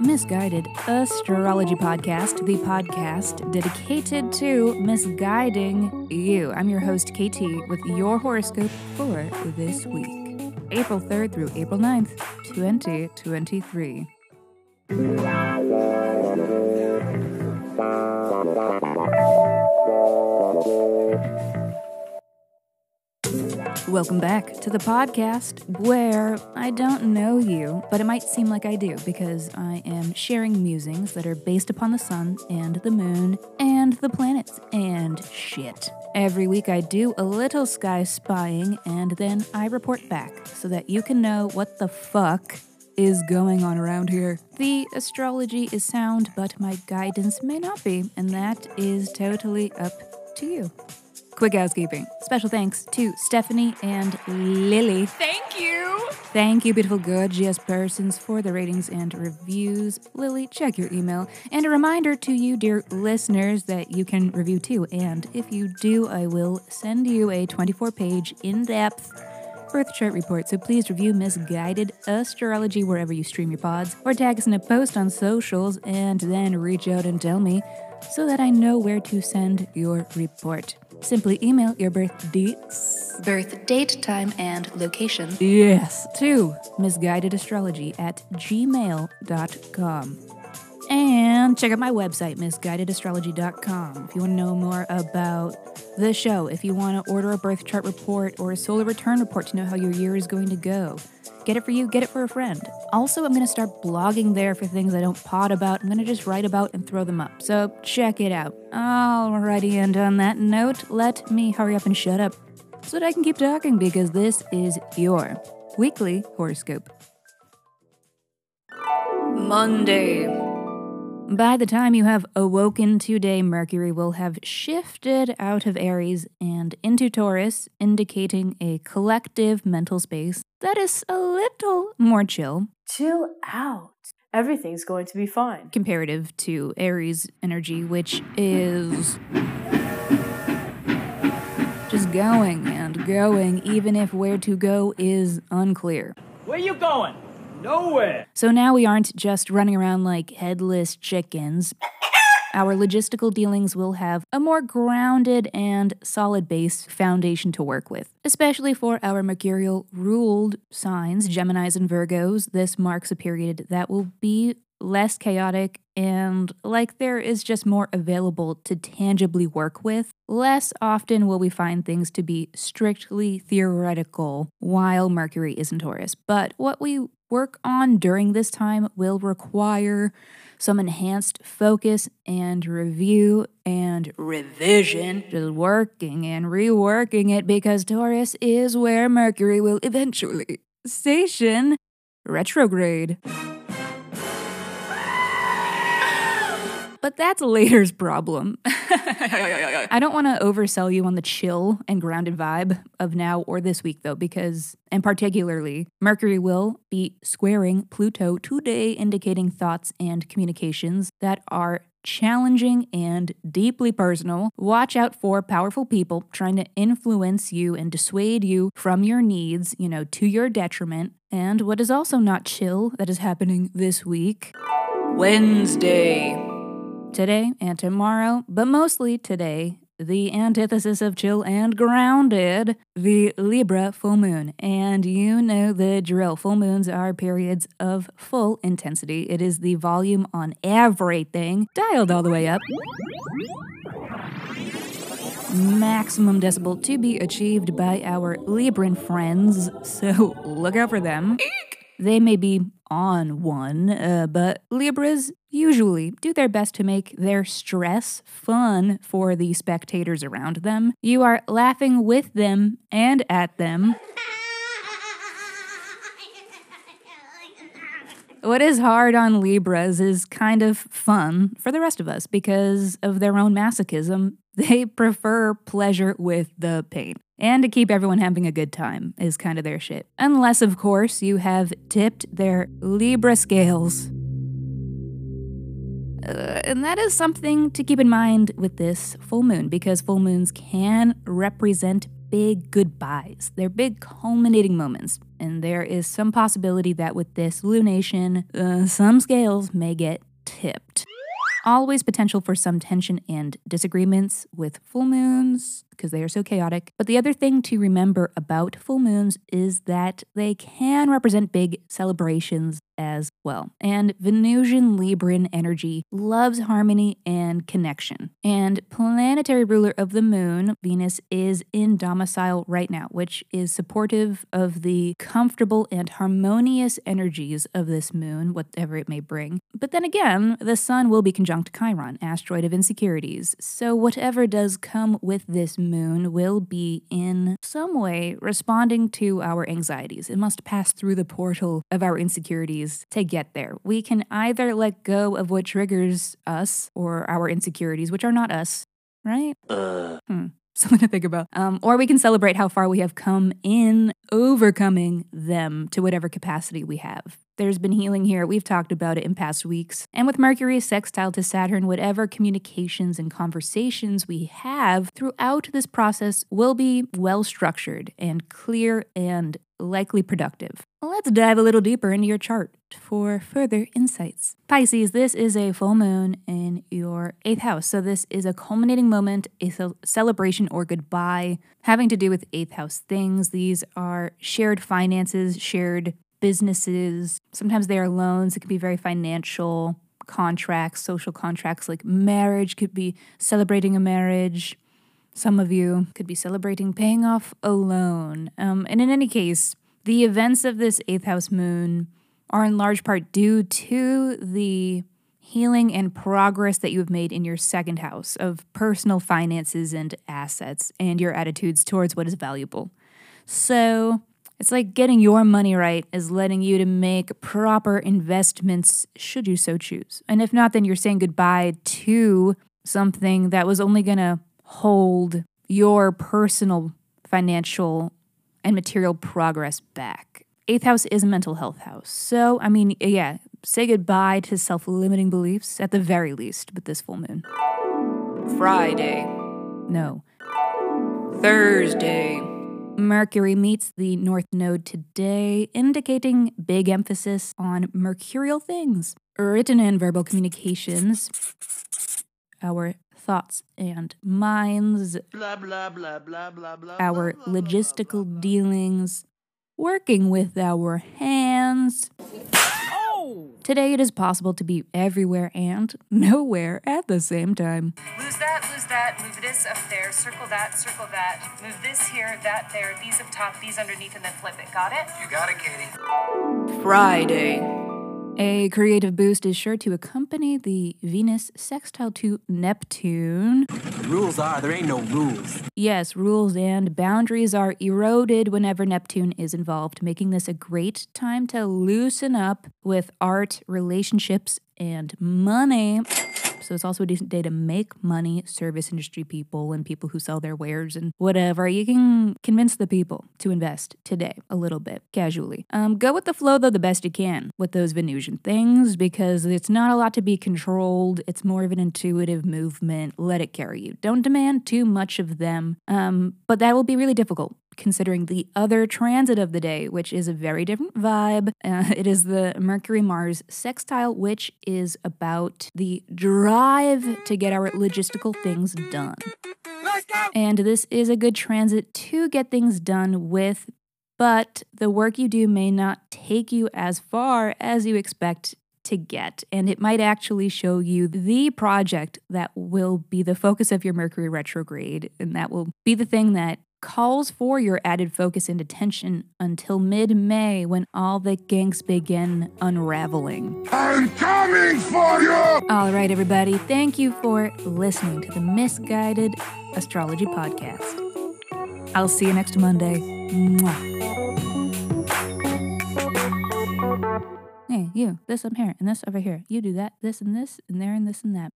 Miss Guided Astrology Podcast, the podcast dedicated to misguiding you. I'm your host, KT, with your horoscope for this week, April 3rd through April 9th, 2023. Welcome back to the podcast where I don't know you, but it might seem like I do because I am sharing musings that are based upon the sun and the moon and the planets and shit. Every week I do a little sky spying and then I report back so that you can know what the fuck is going on around here. The astrology is sound, but my guidance may not be, and that is totally up to you. Quick housekeeping. Special thanks to Stephanie and Lily. Thank you. Thank you, beautiful, gorgeous persons, for the ratings and reviews. Lily, check your email. And a reminder to you, dear listeners, that you can review too. And if you do, I will send you a 24 page, in depth birth chart report. So please review Miss Guided Astrology wherever you stream your pods, or tag us in a post on socials, and then reach out and tell me so that I know where to send your report. Simply email your birth dates, birth date, time, and location. Yes, to missguidedastrology at gmail.com. And check out my website, missguidedastrology.com, if you want to know more about the show, if you want to order a birth chart report or a solar return report to know how your year is going to go. Get it for you, get it for a friend. Also, I'm going to start blogging there for things I don't pod about. I'm going to just write about and throw them up. So check it out. Alrighty, and on that note, let me hurry up and shut up so that I can keep talking because this is your weekly horoscope. Monday. By the time you have awoken today, Mercury will have shifted out of Aries and into Taurus, indicating a collective mental space that is a little more chill. Chill out. Everything's going to be fine. Comparative to Aries energy, which is just going and going, even if where to go is unclear. Where you going? Nowhere. So now we aren't just running around like headless chickens. Our logistical dealings will have a more grounded and solid base foundation to work with. Especially for our mercurial ruled signs, Geminis and Virgos, this marks a period that will be less chaotic and like there is just more available to tangibly work with. Less often will we find things to be strictly theoretical while Mercury is in Taurus. But what we work on during this time will require some enhanced focus and review and revision, just working and reworking it because Taurus is where Mercury will eventually station retrograde. But that's later's problem. I don't want to oversell you on the chill and grounded vibe of now or this week, though, because, and particularly, Mercury will be squaring Pluto today, indicating thoughts and communications that are challenging and deeply personal. Watch out for powerful people trying to influence you and dissuade you from your needs, you know, to your detriment. And what is also not chill that is happening this week Wednesday today and tomorrow, but mostly today, the antithesis of chill and grounded, the Libra full moon. And you know the drill. Full moons are periods of full intensity. It is the volume on everything dialed all the way up. Maximum decibel to be achieved by our Libran friends, so look out for them. They may be on one, uh, but Libras usually do their best to make their stress fun for the spectators around them. You are laughing with them and at them. What is hard on Libras is kind of fun for the rest of us because of their own masochism. They prefer pleasure with the pain. And to keep everyone having a good time is kind of their shit. Unless, of course, you have tipped their Libra scales. Uh, and that is something to keep in mind with this full moon because full moons can represent big goodbyes. They're big culminating moments. And there is some possibility that with this lunation, uh, some scales may get tipped. Always potential for some tension and disagreements with full moons because they are so chaotic. But the other thing to remember about full moons is that they can represent big celebrations as well. And Venusian Libran energy loves harmony and connection. And planetary ruler of the moon, Venus, is in domicile right now, which is supportive of the comfortable and harmonious energies of this moon, whatever it may bring. But then again, the sun will be conjunct Chiron, asteroid of insecurities. So whatever does come with this moon will be in some way responding to our anxieties. It must pass through the portal of our insecurities to get there. We can either let go of what triggers us or our insecurities, which are not us, right? Uh. Hmm. Something to think about. Um, or we can celebrate how far we have come in overcoming them to whatever capacity we have. There's been healing here. We've talked about it in past weeks. And with Mercury sextile to Saturn, whatever communications and conversations we have throughout this process will be well structured and clear and likely productive. Let's dive a little deeper into your chart for further insights. Pisces, this is a full moon in your eighth house. So, this is a culminating moment, a celebration or goodbye having to do with eighth house things. These are shared finances, shared businesses. Sometimes they are loans. It can be very financial contracts, social contracts like marriage could be celebrating a marriage. Some of you could be celebrating paying off a loan. Um, and in any case, the events of this eighth house moon are in large part due to the healing and progress that you have made in your second house of personal finances and assets and your attitudes towards what is valuable. So, it's like getting your money right is letting you to make proper investments should you so choose. And if not, then you're saying goodbye to something that was only going to hold your personal financial and material progress back. Eighth house is a mental health house. So, I mean, yeah, say goodbye to self limiting beliefs at the very least with this full moon. Friday. No. Thursday. Mercury meets the North Node today, indicating big emphasis on mercurial things. Written and verbal communications, our thoughts and minds, Blah, blah, blah, blah, blah, blah. our blah, blah, logistical blah, blah. dealings, working with our hands. Oh! Today it is possible to be everywhere and nowhere at the same time. Lose that, lose that, move this up there, circle that, circle that, move this here, that there, these up top, these underneath, and then flip it. Got it? You got it, Katie. Friday. A mm. creative boost is sure to accompany the Venus sextile to Neptune. The rules are there ain't no rules. Yes, rules and boundaries are eroded whenever Neptune is involved, making this a great time to loosen up with art, relationships, and money. So it's also a decent day to make money, service industry people and people who sell their wares and whatever. You can convince the people to invest today a little bit, casually. Um, go with the flow though the best you can with those Venusian things because it's not a lot to be controlled. It's more of an intuitive movement. Let it carry you. Don't demand too much of them. Um, but that will be really difficult considering the other transit of the day, which is a very different vibe. Uh, it is the Mercury Mars sextile, which is about the drive to get our logistical things done. And this is a good transit to get things done with, but the work you do may not take you as far as you expect to get. And it might actually show you the project that will be the focus of your Mercury retrograde. And that will be the thing that calls for your added focus and attention until mid May when all the ganks begin unraveling. I'm coming for you! All right, everybody, thank you for listening to the Miss Guided Astrology Podcast. I'll see you next Monday. Mwah. Hey, you, this up here, and this over here. You do that, this and this, and there, and this and that.